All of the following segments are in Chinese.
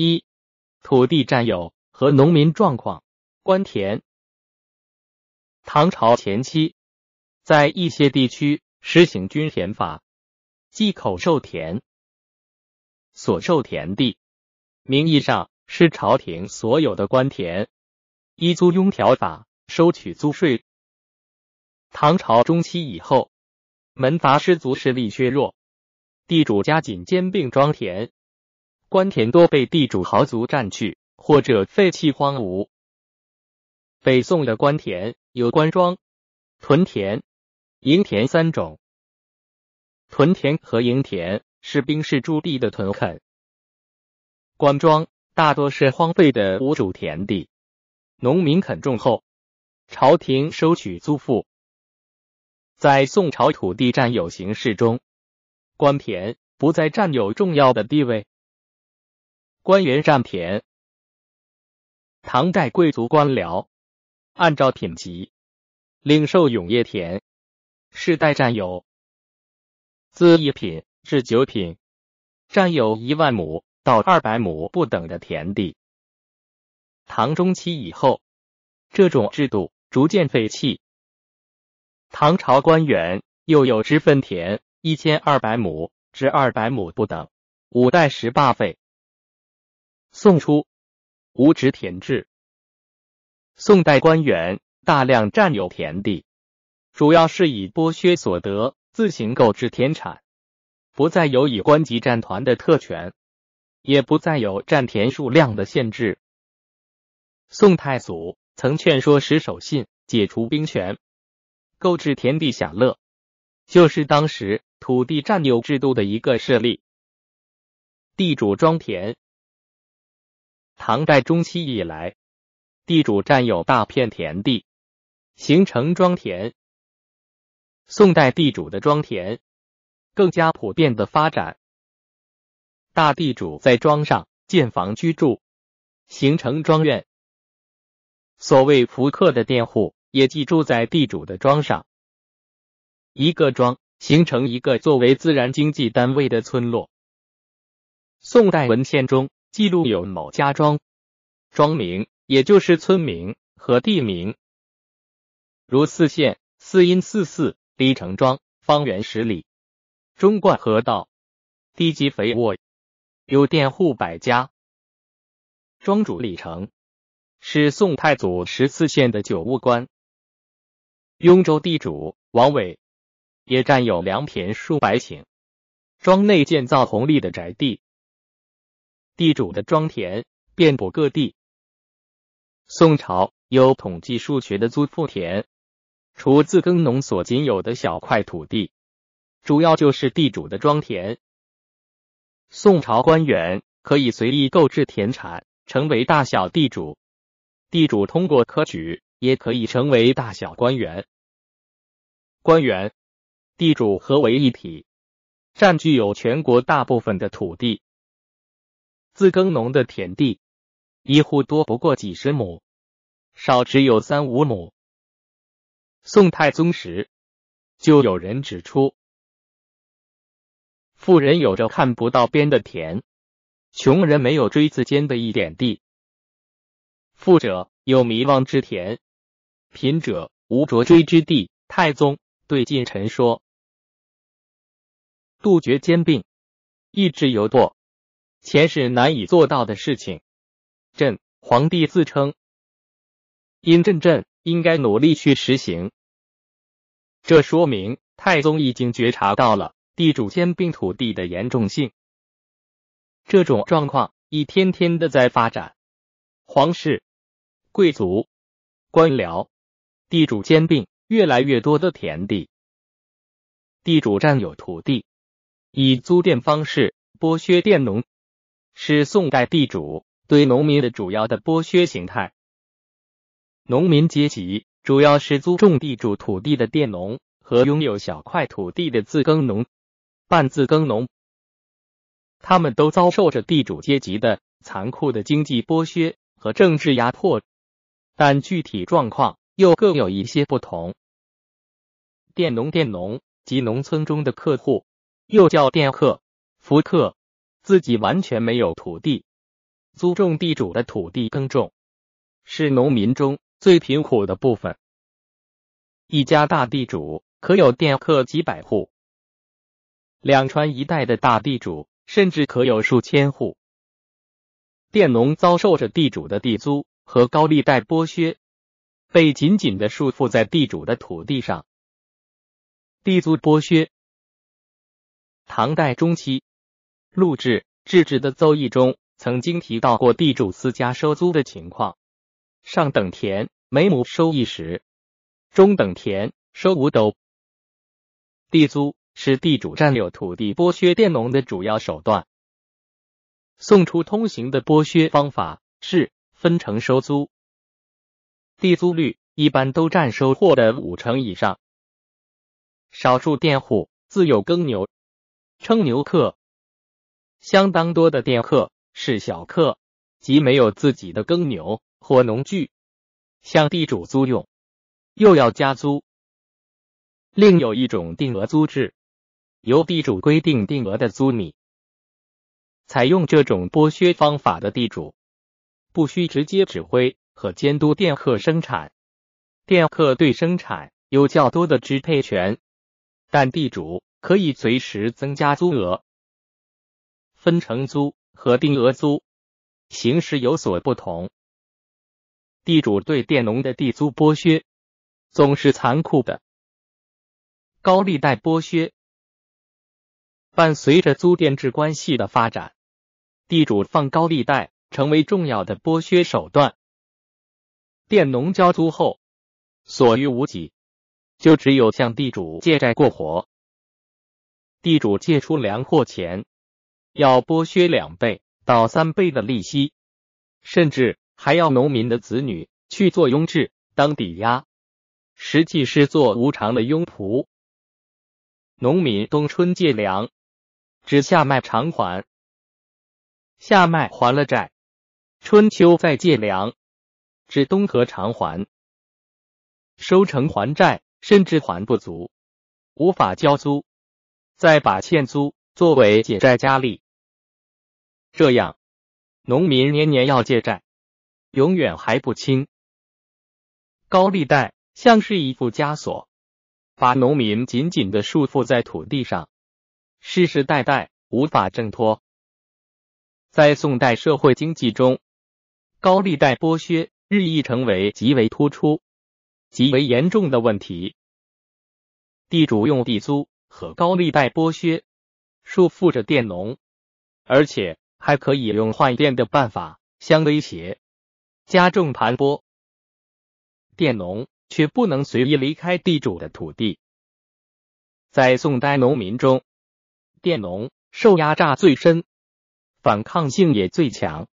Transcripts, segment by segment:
一、土地占有和农民状况。官田。唐朝前期，在一些地区实行均田法，即口授田。所授田地，名义上是朝廷所有的官田，依租庸条法收取租税。唐朝中期以后，门阀士族势力削弱，地主加紧兼并庄田，官田多被地主豪族占去，或者废弃荒芜。北宋的官田有官庄、屯田、营田三种。屯田和营田是兵士驻地的屯垦，官庄大多是荒废的无主田地，农民垦种后，朝廷收取租赋。在宋朝土地占有形式中，官田不再占有重要的地位，官员占田。唐代贵族官僚。按照品级领受永业田，世代占有，自一品至九品，占有一万亩到二百亩不等的田地。唐中期以后，这种制度逐渐废弃。唐朝官员又有之分田一千二百亩至二百亩不等，五代十八废。宋初无职田制。宋代官员大量占有田地，主要是以剥削所得自行购置田产，不再有以官级占团的特权，也不再有占田数量的限制。宋太祖曾劝说石守信解除兵权，购置田地享乐，就是当时土地占有制度的一个设立。地主庄田，唐代中期以来。地主占有大片田地，形成庄田。宋代地主的庄田更加普遍的发展，大地主在庄上建房居住，形成庄院。所谓福客的佃户也寄住在地主的庄上，一个庄形成一个作为自然经济单位的村落。宋代文献中记录有某家庄，庄名。也就是村名和地名，如泗县泗阴泗寺李城庄，方圆十里，中贯河道，地基肥沃，有佃户百家。庄主李成是宋太祖十四县的九务官。雍州地主王伟也占有良田数百顷，庄内建造红丽的宅地，地主的庄田遍布各地。宋朝有统计数学的租赋田，除自耕农所仅有的小块土地，主要就是地主的庄田。宋朝官员可以随意购置田产，成为大小地主；地主通过科举也可以成为大小官员。官员、地主合为一体，占据有全国大部分的土地。自耕农的田地。一户多不过几十亩，少只有三五亩。宋太宗时，就有人指出，富人有着看不到边的田，穷人没有锥子尖的一点地。富者有迷望之田，贫者无着锥之地。太宗对近臣说：“杜绝兼并，抑制犹惰，前是难以做到的事情。”朕皇帝自称，因朕朕应该努力去实行。这说明太宗已经觉察到了地主兼并土地的严重性。这种状况一天天的在发展，皇室、贵族、官僚、地主兼并越来越多的田地，地主占有土地，以租佃方式剥削佃农，是宋代地主。对农民的主要的剥削形态，农民阶级主要是租种地主土地的佃农和拥有小块土地的自耕农、半自耕农，他们都遭受着地主阶级的残酷的经济剥削和政治压迫，但具体状况又各有一些不同。佃农、佃农及农村中的客户，又叫佃客、福客，自己完全没有土地。租种地主的土地耕种，是农民中最贫苦的部分。一家大地主可有佃客几百户，两川一带的大地主甚至可有数千户。佃农遭受着地主的地租和高利贷剥削，被紧紧的束缚在地主的土地上。地租剥削。唐代中期，陆志志志的奏议中。曾经提到过地主私家收租的情况：上等田每亩收一石，中等田收五斗。地租是地主占有土地、剥削佃农的主要手段。宋初通行的剥削方法是分成收租，地租率一般都占收获的五成以上。少数佃户自有耕牛，称牛客；相当多的佃客。是小客，即没有自己的耕牛或农具，向地主租用，又要加租。另有一种定额租制，由地主规定定额的租米。采用这种剥削方法的地主，不需直接指挥和监督佃客生产，佃客对生产有较多的支配权，但地主可以随时增加租额，分成租。和定额租形式有所不同，地主对佃农的地租剥削总是残酷的。高利贷剥削伴随着租佃制关系的发展，地主放高利贷成为重要的剥削手段。佃农交租后所余无几，就只有向地主借债过活。地主借出粮货钱。要剥削两倍到三倍的利息，甚至还要农民的子女去做佣制当抵押，实际是做无偿的佣仆。农民冬春借粮，只夏麦偿还，夏麦还了债，春秋再借粮，至冬和偿还，收成还债，甚至还不足，无法交租，再把欠租作为解债加力。这样，农民年年要借债，永远还不清。高利贷像是一副枷锁，把农民紧紧的束缚在土地上，世世代代无法挣脱。在宋代社会经济中，高利贷剥削日益成为极为突出、极为严重的问题。地主用地租和高利贷剥削束缚着佃农，而且。还可以用换佃的办法相威胁，加重盘剥。佃农却不能随意离开地主的土地。在宋代农民中，佃农受压榨最深，反抗性也最强。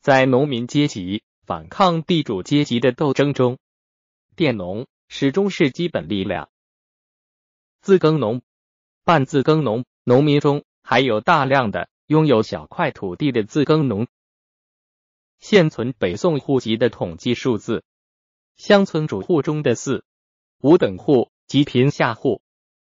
在农民阶级反抗地主阶级的斗争中，佃农始终是基本力量。自耕农、半自耕农农民中，还有大量的。拥有小块土地的自耕农，现存北宋户籍的统计数字，乡村主户中的四五等户及贫下户，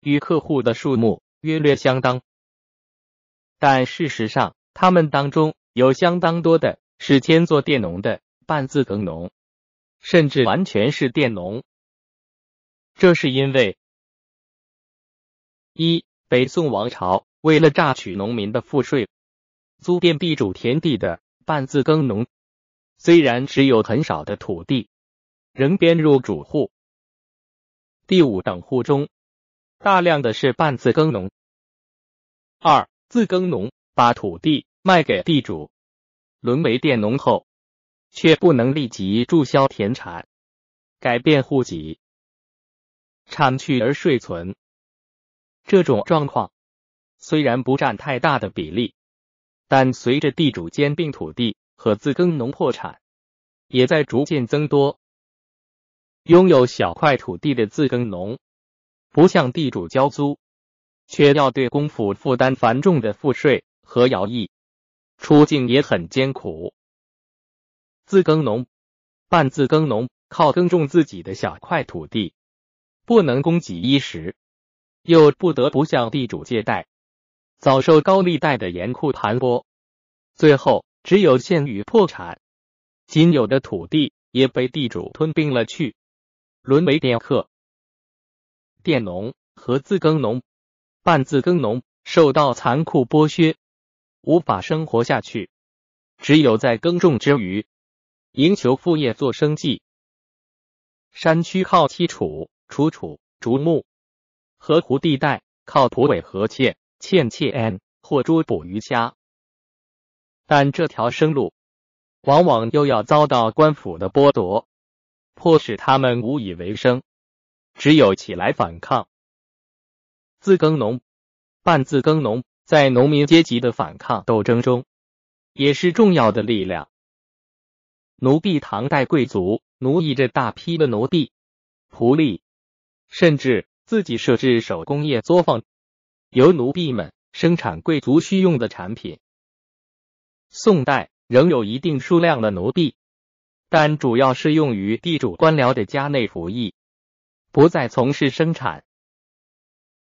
与客户的数目约略相当。但事实上，他们当中有相当多的是兼做佃农的半自耕农，甚至完全是佃农。这是因为一北宋王朝。为了榨取农民的赋税，租遍地主田地的半自耕农，虽然只有很少的土地，仍编入主户。第五等户中，大量的是半自耕农。二自耕农把土地卖给地主，沦为佃农后，却不能立即注销田产，改变户籍，产去而税存。这种状况。虽然不占太大的比例，但随着地主兼并土地和自耕农破产，也在逐渐增多。拥有小块土地的自耕农不向地主交租，却要对公府负担繁重的赋税和徭役，处境也很艰苦。自耕农、半自耕农靠耕种自己的小块土地，不能供给衣食，又不得不向地主借贷。遭受高利贷的严酷盘剥，最后只有陷于破产，仅有的土地也被地主吞并了去，沦为佃客。佃农和自耕农、半自耕农。受到残酷剥削，无法生活下去，只有在耕种之余，营求副业做生计。山区靠栖楚、楚楚、竹木；河湖地带靠蒲苇和芡、芡芡 n 或捉捕鱼虾。但这条生路，往往又要遭到官府的剥夺，迫使他们无以为生，只有起来反抗。自耕农、半自耕农在农民阶级的反抗斗争中，也是重要的力量。奴婢，唐代贵族奴役着大批的奴婢、仆隶，甚至自己设置手工业作坊，由奴婢们生产贵族需用的产品。宋代仍有一定数量的奴婢，但主要是用于地主官僚的家内服役，不再从事生产。